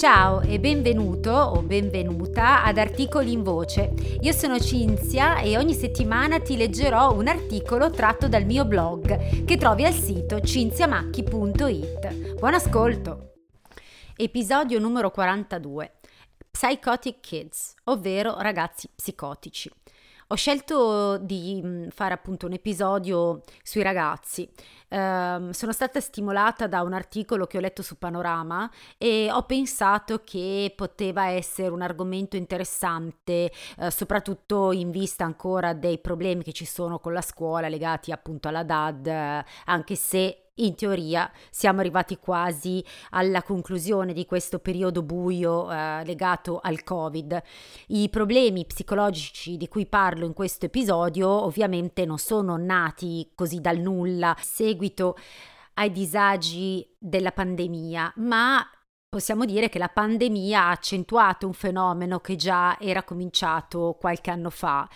Ciao e benvenuto o benvenuta ad Articoli in Voce. Io sono Cinzia e ogni settimana ti leggerò un articolo tratto dal mio blog che trovi al sito cinziamacchi.it. Buon ascolto! Episodio numero 42. Psychotic Kids, ovvero ragazzi psicotici. Ho scelto di mm, fare appunto un episodio sui ragazzi. Uh, sono stata stimolata da un articolo che ho letto su Panorama e ho pensato che poteva essere un argomento interessante, uh, soprattutto in vista ancora dei problemi che ci sono con la scuola legati appunto alla DAD, uh, anche se in teoria siamo arrivati quasi alla conclusione di questo periodo buio eh, legato al Covid. I problemi psicologici di cui parlo in questo episodio ovviamente non sono nati così dal nulla, seguito ai disagi della pandemia, ma Possiamo dire che la pandemia ha accentuato un fenomeno che già era cominciato qualche anno fa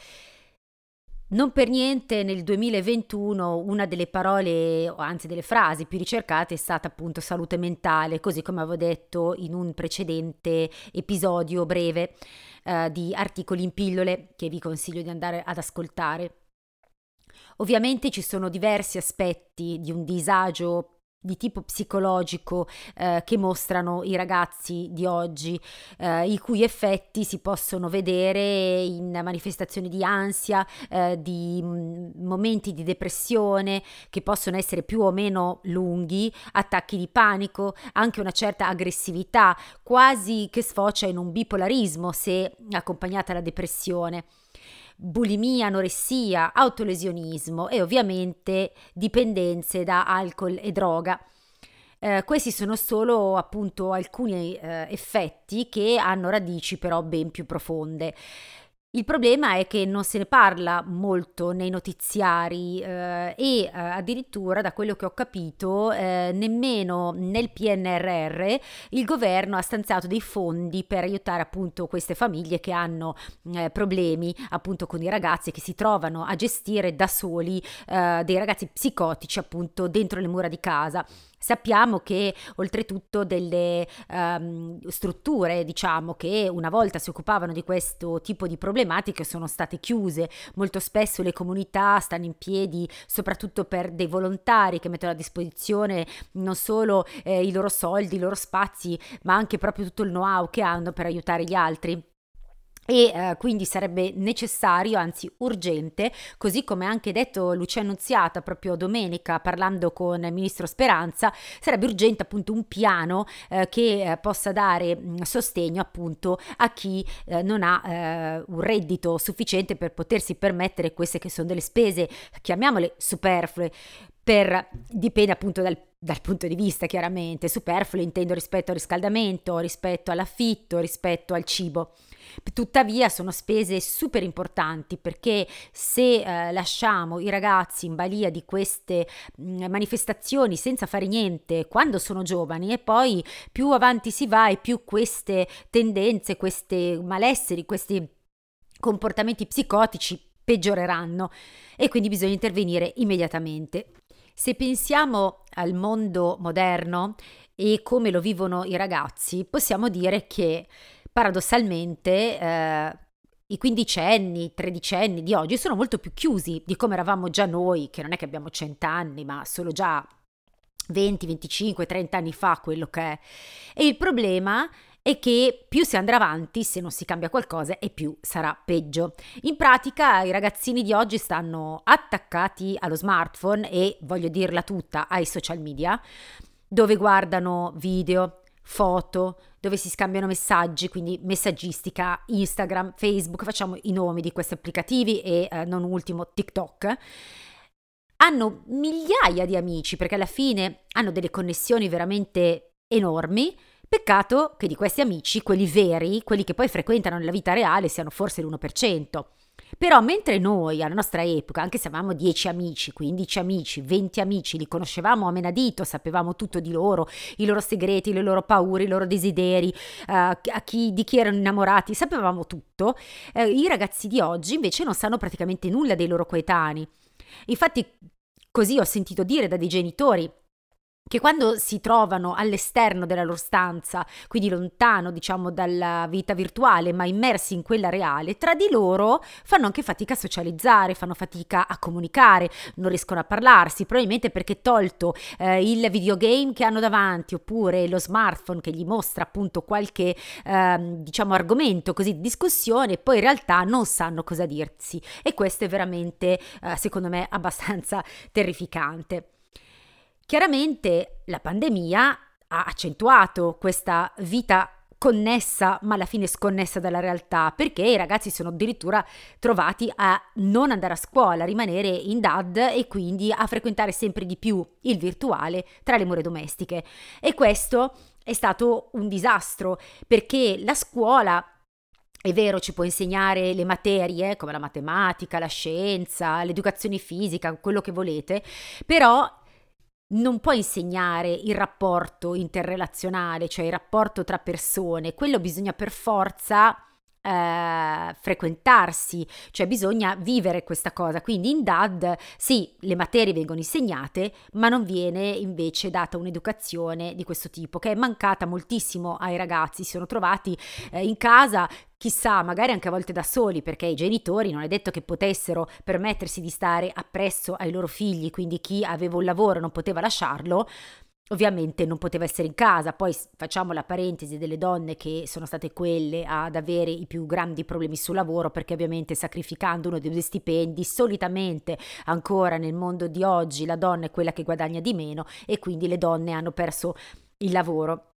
non per niente nel 2021 una delle parole, o anzi delle frasi più ricercate è stata appunto salute mentale, così come avevo detto in un precedente episodio breve eh, di articoli in pillole che vi consiglio di andare ad ascoltare. Ovviamente ci sono diversi aspetti di un disagio di tipo psicologico eh, che mostrano i ragazzi di oggi, eh, i cui effetti si possono vedere in manifestazioni di ansia, eh, di mm, momenti di depressione che possono essere più o meno lunghi, attacchi di panico, anche una certa aggressività, quasi che sfocia in un bipolarismo se accompagnata alla depressione bulimia, anoressia, autolesionismo e ovviamente dipendenze da alcol e droga. Eh, questi sono solo appunto alcuni eh, effetti che hanno radici però ben più profonde. Il problema è che non se ne parla molto nei notiziari eh, e eh, addirittura, da quello che ho capito, eh, nemmeno nel PNRR il governo ha stanziato dei fondi per aiutare appunto queste famiglie che hanno eh, problemi appunto con i ragazzi che si trovano a gestire da soli eh, dei ragazzi psicotici appunto dentro le mura di casa. Sappiamo che oltretutto delle um, strutture, diciamo, che una volta si occupavano di questo tipo di problematiche sono state chiuse. Molto spesso le comunità stanno in piedi soprattutto per dei volontari che mettono a disposizione non solo eh, i loro soldi, i loro spazi, ma anche proprio tutto il know-how che hanno per aiutare gli altri e eh, quindi sarebbe necessario, anzi urgente, così come ha anche detto Lucia Annunziata proprio domenica parlando con il ministro Speranza, sarebbe urgente appunto un piano eh, che eh, possa dare mh, sostegno appunto a chi eh, non ha eh, un reddito sufficiente per potersi permettere queste che sono delle spese, chiamiamole superflue, per, dipende appunto dal, dal, punto di vista chiaramente, superfluo intendo rispetto al riscaldamento, rispetto all'affitto, rispetto al cibo. Tuttavia sono spese super importanti perché se eh, lasciamo i ragazzi in balia di queste mh, mm, manifestazioni senza fare niente quando sono giovani e poi più avanti si va e più queste tendenze, questi malesseri, questi comportamenti psicotici peggioreranno e quindi bisogna intervenire immediatamente. Se pensiamo al mondo moderno e come lo vivono i ragazzi, possiamo dire che paradossalmente eh, i quindicenni, tredicenni di oggi sono molto più chiusi di come eravamo già noi, che non è che abbiamo cent'anni, ma solo già 20, 25, 30 anni fa quello che è. E il problema è che più si andrà avanti, se non si cambia qualcosa, e più sarà peggio. In pratica i ragazzini di oggi stanno attaccati allo smartphone e, voglio dirla tutta, ai social media, dove guardano video, foto, dove si scambiano messaggi, quindi messaggistica, Instagram, Facebook, facciamo i nomi di questi applicativi e eh, non ultimo TikTok. Hanno migliaia di amici perché alla fine hanno delle connessioni veramente enormi. Peccato che di questi amici, quelli veri, quelli che poi frequentano nella vita reale, siano forse l'1%. Però mentre noi alla nostra epoca, anche se avevamo 10 amici, 15 amici, 20 amici, li conoscevamo a menadito, sapevamo tutto di loro, i loro segreti, le loro paure, i loro desideri, uh, chi, di chi erano innamorati, sapevamo tutto, uh, i ragazzi di oggi invece non sanno praticamente nulla dei loro coetanei. Infatti così ho sentito dire da dei genitori che quando si trovano all'esterno della loro stanza, quindi lontano diciamo dalla vita virtuale, ma immersi in quella reale, tra di loro fanno anche fatica a socializzare, fanno fatica a comunicare, non riescono a parlarsi, probabilmente perché tolto eh, il videogame che hanno davanti oppure lo smartphone che gli mostra appunto qualche eh, diciamo argomento così di discussione, poi in realtà non sanno cosa dirsi e questo è veramente eh, secondo me abbastanza terrificante. Chiaramente la pandemia ha accentuato questa vita connessa ma alla fine sconnessa dalla realtà perché i ragazzi sono addirittura trovati a non andare a scuola, a rimanere in DAD e quindi a frequentare sempre di più il virtuale tra le mura domestiche. E questo è stato un disastro perché la scuola è vero, ci può insegnare le materie come la matematica, la scienza, l'educazione fisica, quello che volete, però non può insegnare il rapporto interrelazionale, cioè il rapporto tra persone, quello bisogna per forza eh, frequentarsi, cioè bisogna vivere questa cosa. Quindi in DAD sì, le materie vengono insegnate, ma non viene invece data un'educazione di questo tipo, che è mancata moltissimo ai ragazzi. Si sono trovati eh, in casa chissà, magari anche a volte da soli, perché i genitori non è detto che potessero permettersi di stare appresso ai loro figli, quindi chi aveva un lavoro non poteva lasciarlo, Ovviamente non poteva essere in casa, poi facciamo la parentesi delle donne che sono state quelle ad avere i più grandi problemi sul lavoro perché ovviamente sacrificando uno dei due stipendi, solitamente ancora nel mondo di oggi la donna è quella che guadagna di meno e quindi le donne hanno perso il lavoro.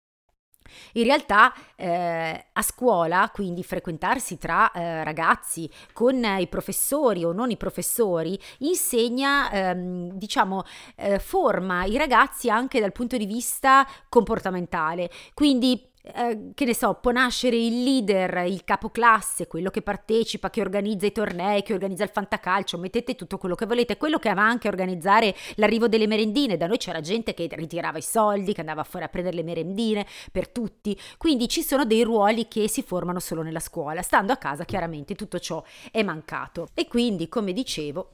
In realtà eh, a scuola, quindi frequentarsi tra eh, ragazzi con i professori o non i professori, insegna, ehm, diciamo, eh, forma i ragazzi anche dal punto di vista comportamentale. Quindi eh, che ne so, può nascere il leader, il capoclasse, quello che partecipa, che organizza i tornei, che organizza il fantacalcio, mettete tutto quello che volete, quello che va anche a organizzare l'arrivo delle merendine, da noi c'era gente che ritirava i soldi, che andava fuori a prendere le merendine per tutti, quindi ci sono dei ruoli che si formano solo nella scuola, stando a casa chiaramente tutto ciò è mancato. E quindi come dicevo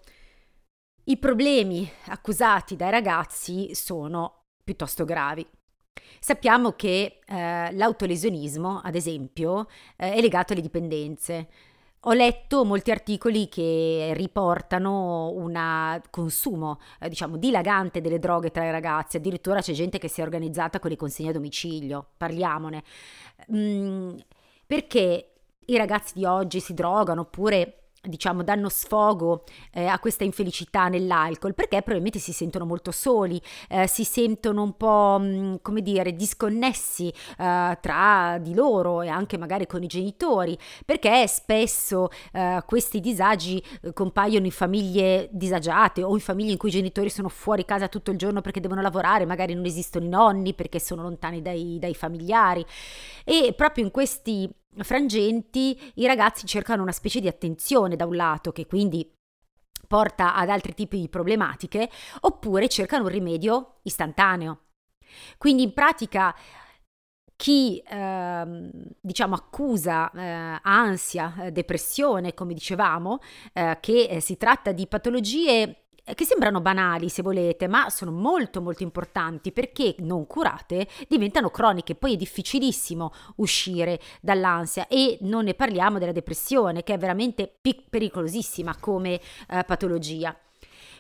i problemi accusati dai ragazzi sono piuttosto gravi. Sappiamo che eh, l'autolesionismo, ad esempio, eh, è legato alle dipendenze. Ho letto molti articoli che riportano un consumo, eh, diciamo, dilagante delle droghe tra i ragazzi, addirittura c'è gente che si è organizzata con le consegne a domicilio, parliamone. Mm, perché i ragazzi di oggi si drogano oppure diciamo, danno sfogo eh, a questa infelicità nell'alcol perché probabilmente si sentono molto soli, eh, si sentono un po', mh, mm, come dire, disconnessi eh, tra di loro e anche magari con i genitori, perché spesso eh, questi disagi eh, compaiono in famiglie disagiate o in famiglie in cui i genitori sono fuori casa tutto il giorno perché devono lavorare, magari non esistono i nonni perché sono lontani dai, dai familiari. E proprio in questi frangenti i ragazzi cercano una specie di attenzione da un lato che quindi porta ad altri tipi di problematiche oppure cercano un rimedio istantaneo. Quindi in pratica chi eh, diciamo accusa eh, ansia, eh, depressione, come dicevamo, eh, che eh, si tratta di patologie che sembrano banali se volete, ma sono molto molto importanti perché non curate diventano croniche, poi è difficilissimo uscire dall'ansia e non ne parliamo della depressione che è veramente pic- pericolosissima come eh, patologia.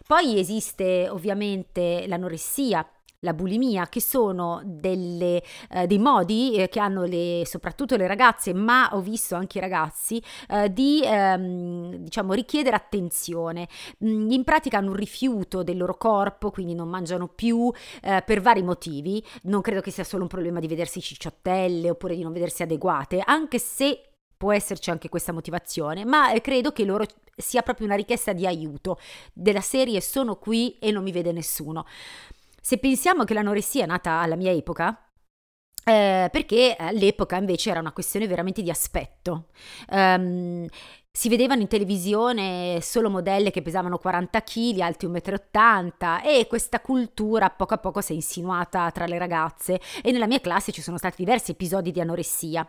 Poi esiste ovviamente l'anoressia la bulimia, che sono delle, eh, dei modi eh, che hanno le, soprattutto le ragazze, ma ho visto anche i ragazzi, eh, di ehm, diciamo richiedere attenzione. Mm, in pratica hanno un rifiuto del loro corpo, quindi non mangiano più eh, per vari motivi. Non credo che sia solo un problema di vedersi cicciottelle oppure di non vedersi adeguate, anche se può esserci anche questa motivazione, ma eh, credo che loro sia proprio una richiesta di aiuto della serie sono qui e non mi vede nessuno. Se pensiamo che l'anoressia è nata alla mia epoca, eh, perché all'epoca invece era una questione veramente di aspetto. Um, si vedevano in televisione solo modelle che pesavano 40 kg, alti 1,80 m e questa cultura poco a poco si è insinuata tra le ragazze e nella mia classe ci sono stati diversi episodi di anoressia.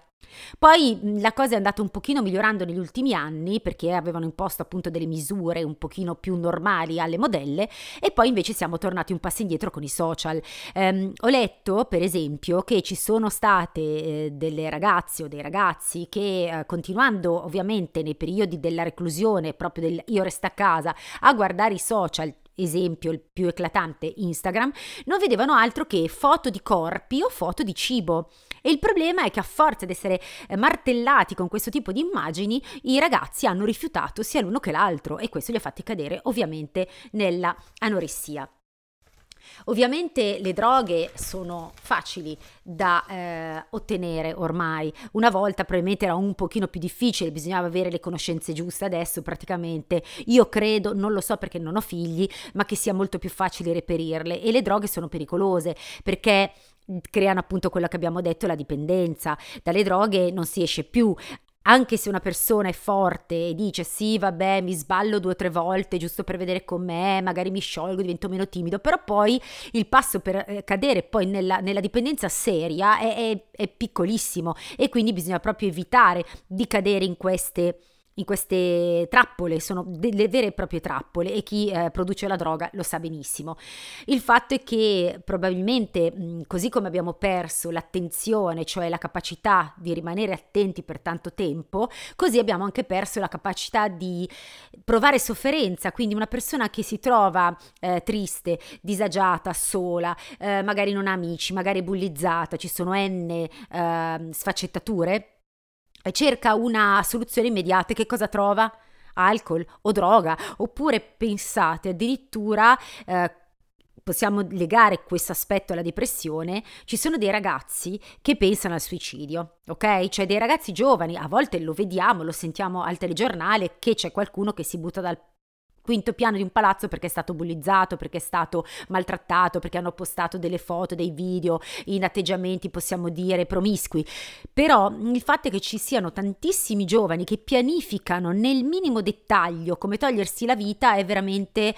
Poi la cosa è andata un pochino migliorando negli ultimi anni perché avevano imposto appunto delle misure un pochino più normali alle modelle e poi invece siamo tornati un passo indietro con i social. Um, ho letto per esempio che ci sono state eh, delle ragazze o dei ragazzi che eh, continuando ovviamente nei periodi della reclusione proprio del io resto a casa a guardare i social esempio il più eclatante Instagram, non vedevano altro che foto di corpi o foto di cibo. E il problema è che a forza di essere eh, martellati con questo tipo di immagini, i ragazzi hanno rifiutato sia l'uno che l'altro e questo li ha fatti cadere ovviamente nella anoressia. Ovviamente le droghe sono facili da eh, ottenere ormai. Una volta probabilmente era un pochino più difficile, bisognava avere le conoscenze giuste. Adesso praticamente io credo, non lo so perché non ho figli, ma che sia molto più facile reperirle e le droghe sono pericolose perché creano appunto quello che abbiamo detto, la dipendenza. Dalle droghe non si esce più, anche se una persona è forte e dice sì, vabbè, mi sballo due o tre volte giusto per vedere com'è, magari mi sciolgo, divento meno timido, però poi il passo per eh, cadere poi nella, nella dipendenza seria è, è, è piccolissimo e quindi bisogna proprio evitare di cadere in queste in queste trappole, sono delle vere e proprie trappole e chi eh, produce la droga lo sa benissimo. Il fatto è che probabilmente mh, così come abbiamo perso l'attenzione, cioè la capacità di rimanere attenti per tanto tempo, così abbiamo anche perso la capacità di provare sofferenza, quindi una persona che si trova eh, triste, disagiata, sola, eh, magari non ha amici, magari bullizzata, ci sono n ehm, sfaccettature cerca una soluzione immediata, che cosa trova? Alcol o droga, oppure pensate addirittura eh, possiamo legare questo aspetto alla depressione, ci sono dei ragazzi che pensano al suicidio, ok? Cioè dei ragazzi giovani, a volte lo vediamo, lo sentiamo al telegiornale che c'è qualcuno che si butta dal quinto piano di un palazzo perché è stato bullizzato, perché è stato maltrattato, perché hanno postato delle foto, dei video in atteggiamenti, possiamo dire, promiscui. Però il fatto è che ci siano tantissimi giovani che pianificano nel minimo dettaglio come togliersi la vita è veramente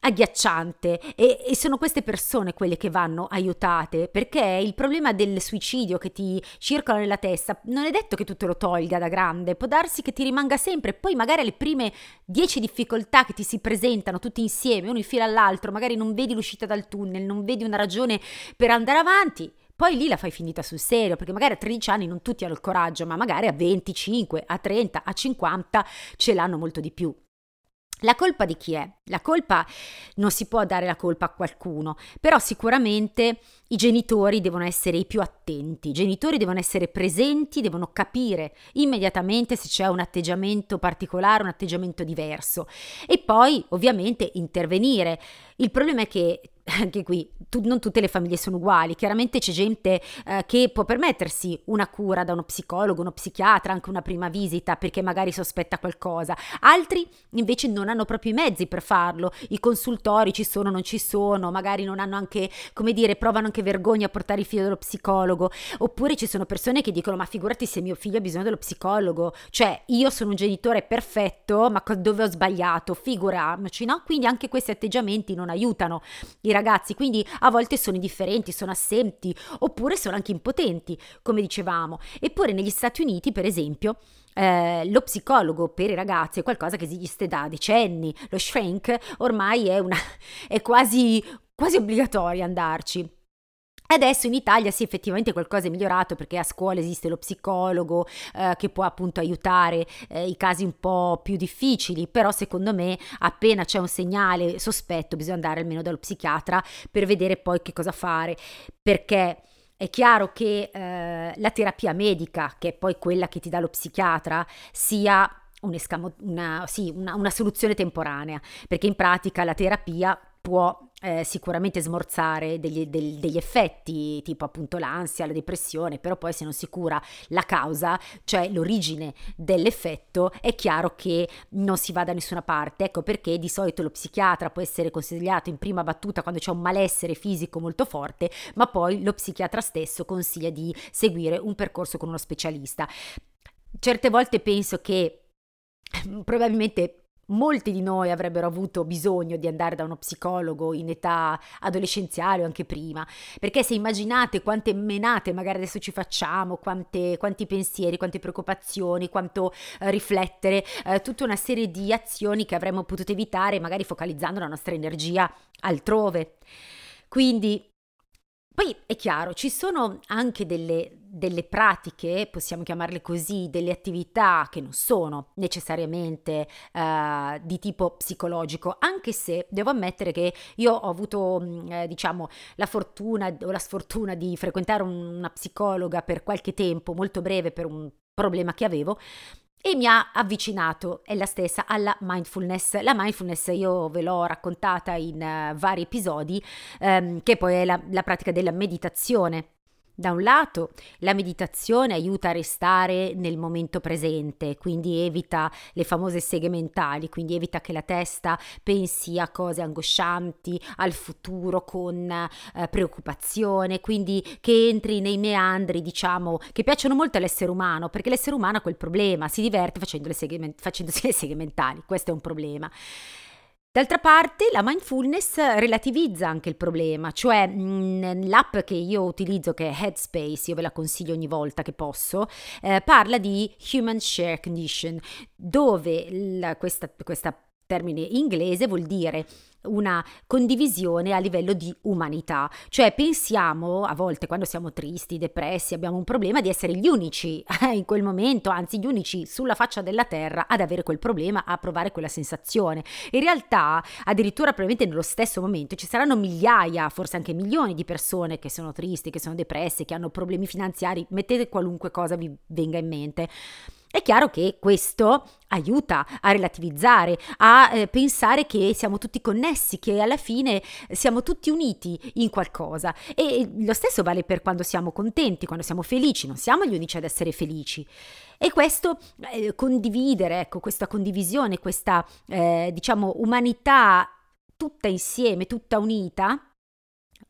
agghiacciante e, e, sono queste persone quelle che vanno aiutate perché il problema del suicidio che ti circola nella testa non è detto che tu te lo tolga da grande, può darsi che ti rimanga sempre, poi magari le prime dieci difficoltà che ti si presentano tutti insieme, uno in fila all'altro, magari non vedi l'uscita dal tunnel, non vedi una ragione per andare avanti, poi lì la fai finita sul serio, perché magari a 13 anni non tutti hanno il coraggio, ma magari a 25, a 30, a 50 ce l'hanno molto di più. La colpa di chi è? La colpa non si può dare la colpa a qualcuno, però sicuramente i genitori devono essere i più attenti, i genitori devono essere presenti, devono capire immediatamente se c'è un atteggiamento particolare, un atteggiamento diverso e poi ovviamente intervenire. Il problema è che anche qui tu, non tutte le famiglie sono uguali, chiaramente c'è gente eh, che può permettersi una cura da uno psicologo, uno psichiatra, anche una prima visita perché magari sospetta qualcosa, altri invece non hanno proprio i mezzi per farlo, i consultori ci sono, non ci sono, magari non hanno anche, come dire, provano anche vergogna a portare il figlio dallo psicologo, oppure ci sono persone che dicono ma figurati se mio figlio ha bisogno dello psicologo, cioè io sono un genitore perfetto, ma dove ho sbagliato, figuriamoci, no? Quindi anche questi atteggiamenti non aiutano i ragazzi, quindi a volte sono indifferenti, sono assenti oppure sono anche impotenti, come dicevamo. Eppure negli Stati Uniti, per esempio, eh, lo psicologo per i ragazzi è qualcosa che esiste da decenni, lo shrink ormai è, una, è quasi, quasi obbligatorio andarci. Adesso in Italia sì, effettivamente qualcosa è migliorato perché a scuola esiste lo psicologo eh, che può appunto aiutare eh, i casi un po' più difficili, però secondo me appena c'è un segnale sospetto bisogna andare almeno dallo psichiatra per vedere poi che cosa fare, perché è chiaro che eh, la terapia medica, che è poi quella che ti dà lo psichiatra, sia una, sì, una, una soluzione temporanea, perché in pratica la terapia può eh, sicuramente smorzare degli, del, degli, effetti, tipo appunto l'ansia, la depressione, però poi se non si cura la causa, cioè l'origine dell'effetto, è chiaro che non si va da nessuna parte. Ecco perché di solito lo psichiatra può essere consigliato in prima battuta quando c'è un malessere fisico molto forte, ma poi lo psichiatra stesso consiglia di seguire un percorso con uno specialista. Certe volte penso che probabilmente molti di noi avrebbero avuto bisogno di andare da uno psicologo in età adolescenziale o anche prima, perché se immaginate quante menate magari adesso ci facciamo, quante, quanti pensieri, quante preoccupazioni, quanto eh, riflettere, eh, tutta una serie di azioni che avremmo potuto evitare magari focalizzando la nostra energia altrove. Quindi poi è chiaro, ci sono anche delle, delle, pratiche, possiamo chiamarle così, delle attività che non sono necessariamente uh, di tipo psicologico, anche se devo ammettere che io ho avuto, mm, eh, diciamo, la fortuna o la sfortuna di frequentare una psicologa per qualche tempo, molto breve, per un problema che avevo e mi ha avvicinato, è la stessa, alla mindfulness. La mindfulness io ve l'ho raccontata in uh, vari episodi, um, che poi è la, la pratica della meditazione. Da un lato la meditazione aiuta a restare nel momento presente, quindi evita le famose seghe mentali, quindi evita che la testa pensi a cose angoscianti, al futuro con eh, preoccupazione, quindi che entri nei meandri, diciamo, che piacciono molto all'essere umano, perché l'essere umano ha quel problema, si diverte facendo le seghe, facendosi le seghe mentali, questo è un problema. D'altra parte la mindfulness relativizza anche il problema, cioè mh, l'app che io utilizzo che è Headspace, io ve la consiglio ogni volta che posso, eh, parla di Human Share Condition, dove la, questa, questa termine inglese vuol dire una condivisione a livello di umanità, cioè pensiamo a volte quando siamo tristi, depressi, abbiamo un problema di essere gli unici eh, in quel momento, anzi gli unici sulla faccia della terra ad avere quel problema, a provare quella sensazione. In realtà, addirittura probabilmente nello stesso momento ci saranno migliaia, forse anche milioni di persone che sono tristi, che sono depresse, che hanno problemi finanziari, mettete qualunque cosa vi venga in mente. È chiaro che questo aiuta a relativizzare, a eh, pensare che siamo tutti connessi, che alla fine siamo tutti uniti in qualcosa. E lo stesso vale per quando siamo contenti, quando siamo felici, non siamo gli unici ad essere felici. E questo eh, condividere, ecco, questa condivisione, questa eh, diciamo umanità tutta insieme, tutta unita,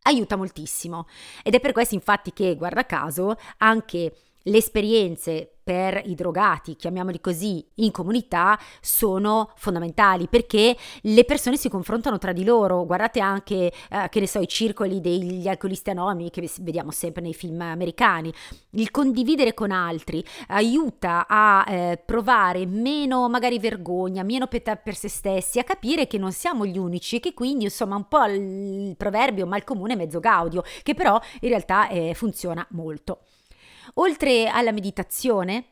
aiuta moltissimo. Ed è per questo infatti che, guarda caso, anche le esperienze per i drogati, chiamiamoli così, in comunità sono fondamentali perché le persone si confrontano tra di loro. Guardate anche, eh, che ne so, i circoli degli alcolisti anonimi che vediamo sempre nei film americani. Il condividere con altri aiuta a eh, provare meno magari vergogna, meno pietà per se stessi, a capire che non siamo gli unici e che quindi insomma un po' il proverbio mal comune mezzo gaudio, che però in realtà eh, funziona molto. Oltre alla meditazione,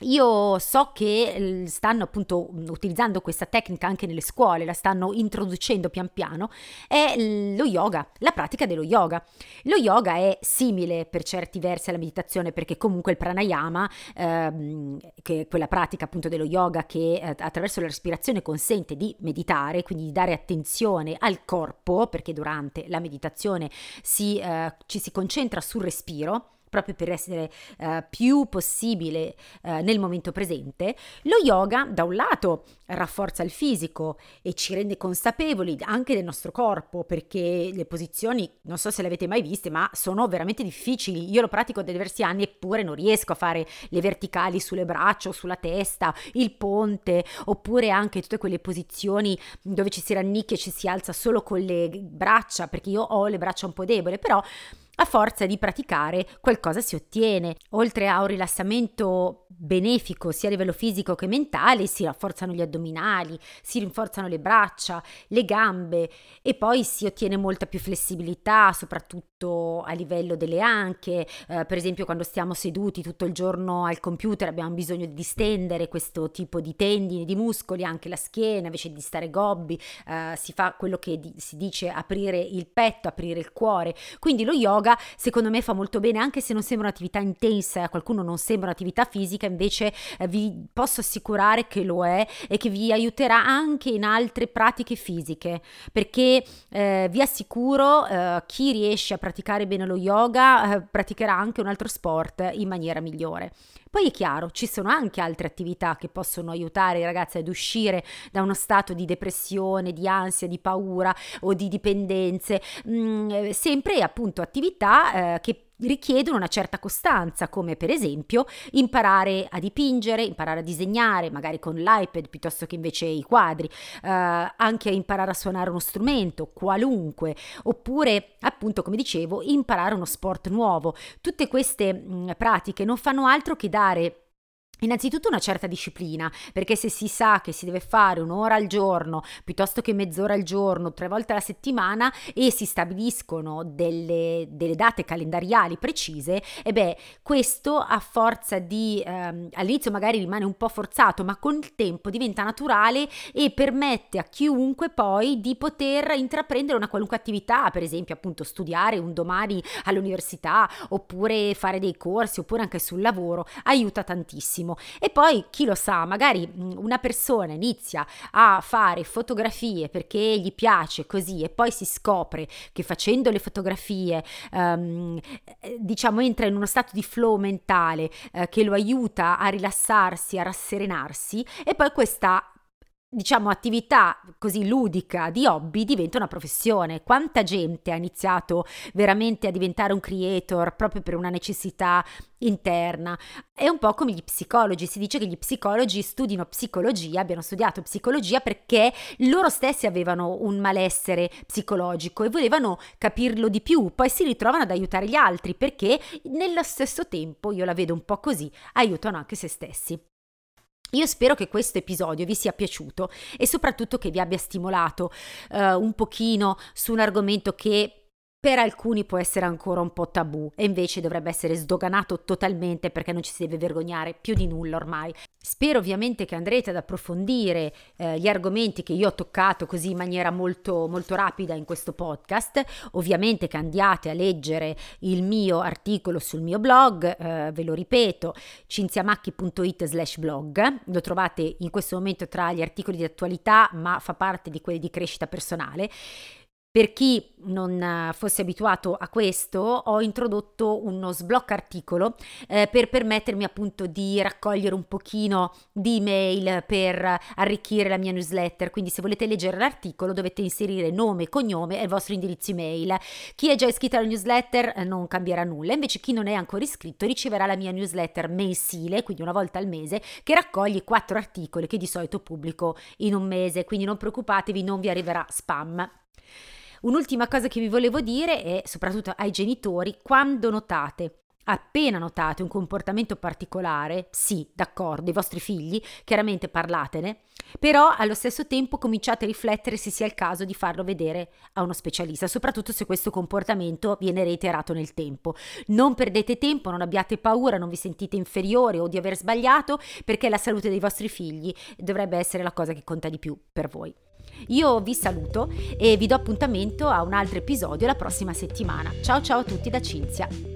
io so che stanno appunto utilizzando questa tecnica anche nelle scuole, la stanno introducendo pian piano, è lo yoga, la pratica dello yoga. Lo yoga è simile per certi versi alla meditazione perché comunque il pranayama, ehm, che è quella pratica appunto dello yoga che eh, attraverso la respirazione consente di meditare, quindi di dare attenzione al corpo, perché durante la meditazione si, eh, ci si concentra sul respiro proprio per essere uh, più possibile uh, nel momento presente, lo yoga da un lato rafforza il fisico e ci rende consapevoli anche del nostro corpo perché le posizioni, non so se le avete mai viste, ma sono veramente difficili. Io lo pratico da diversi anni eppure non riesco a fare le verticali sulle braccia o sulla testa, il ponte, oppure anche tutte quelle posizioni dove ci si rannicchia e ci si alza solo con le braccia, perché io ho le braccia un po' deboli, però a forza di praticare qualcosa si ottiene. Oltre a un rilassamento benefico sia a livello fisico che mentale, si rafforzano gli addominali, si rinforzano le braccia, le gambe e poi si ottiene molta più flessibilità, soprattutto a livello delle anche. Eh, per esempio, quando stiamo seduti tutto il giorno al computer abbiamo bisogno di distendere questo tipo di tendini, di muscoli, anche la schiena, invece di stare gobbi, eh, si fa quello che di- si dice aprire il petto, aprire il cuore. Quindi lo yoga secondo me fa molto bene anche se non sembra un'attività intensa, a qualcuno non sembra un'attività fisica, invece eh, vi posso assicurare che lo è e che vi aiuterà anche in altre pratiche fisiche, perché eh, vi assicuro eh, chi riesce a praticare bene lo yoga eh, praticherà anche un altro sport in maniera migliore. Poi è chiaro, ci sono anche altre attività che possono aiutare i ragazzi ad uscire da uno stato di depressione, di ansia, di paura o di dipendenze, mm, eh, sempre appunto attività eh, che richiedono una certa costanza, come per esempio imparare a dipingere, imparare a disegnare, magari con l'iPad piuttosto che invece i quadri, eh, anche imparare a suonare uno strumento, qualunque, oppure appunto come dicevo imparare uno sport nuovo. Tutte queste mh, pratiche non fanno altro che dare Innanzitutto una certa disciplina, perché se si sa che si deve fare un'ora al giorno piuttosto che mezz'ora al giorno, tre volte alla settimana e si stabiliscono delle, delle date calendariali precise, e beh, questo a forza di ehm, all'inizio magari rimane un po' forzato, ma con il tempo diventa naturale e permette a chiunque poi di poter intraprendere una qualunque attività, per esempio appunto studiare un domani all'università oppure fare dei corsi oppure anche sul lavoro, aiuta tantissimo benissimo. E poi chi lo sa, magari una persona inizia a fare fotografie perché gli piace così e poi si scopre che facendo le fotografie um, diciamo entra in uno stato di flow mentale eh, che lo aiuta a rilassarsi, a rasserenarsi e poi questa diciamo, attività così ludica di hobby diventa una professione. Quanta gente ha iniziato veramente a diventare un creator proprio per una necessità interna? È un po' come gli psicologi, si dice che gli psicologi studino psicologia, abbiano studiato psicologia perché loro stessi avevano un malessere psicologico e volevano capirlo di più, poi si ritrovano ad aiutare gli altri perché nello stesso tempo, io la vedo un po' così, aiutano anche se stessi. Io spero che questo episodio vi sia piaciuto e soprattutto che vi abbia stimolato uh, un pochino su un argomento che per alcuni può essere ancora un po' tabù e invece dovrebbe essere sdoganato totalmente perché non ci si deve vergognare più di nulla ormai. Spero ovviamente che andrete ad approfondire eh, gli argomenti che io ho toccato così in maniera molto, molto rapida in questo podcast, ovviamente che andiate a leggere il mio articolo sul mio blog, eh, ve lo ripeto, cinziamacchi.it slash blog, lo trovate in questo momento tra gli articoli di attualità ma fa parte di quelli di crescita personale. Per chi non eh, fosse abituato a questo, ho introdotto uno sblocco articolo eh, per permettermi appunto di raccogliere un pochino di email per arricchire la mia newsletter. Quindi se volete leggere l'articolo dovete inserire nome, cognome e il vostro indirizzo email. Chi è già iscritto alla newsletter eh, non cambierà nulla, invece chi non è ancora iscritto riceverà la mia newsletter mensile, quindi una volta al mese, che raccoglie quattro articoli che di solito pubblico in un mese, quindi non preoccupatevi, non vi arriverà spam. Un'ultima cosa che vi volevo dire è, soprattutto ai genitori, quando notate Appena notate un comportamento particolare, sì, d'accordo, i vostri figli, chiaramente parlatene, però allo stesso tempo cominciate a riflettere se sia il caso di farlo vedere a uno specialista, soprattutto se questo comportamento viene reiterato nel tempo. Non perdete tempo, non abbiate paura, non vi sentite inferiori o di aver sbagliato, perché la salute dei vostri figli dovrebbe essere la cosa che conta di più per voi. Io vi saluto e vi do appuntamento a un altro episodio la prossima settimana. Ciao ciao a tutti da Cinzia.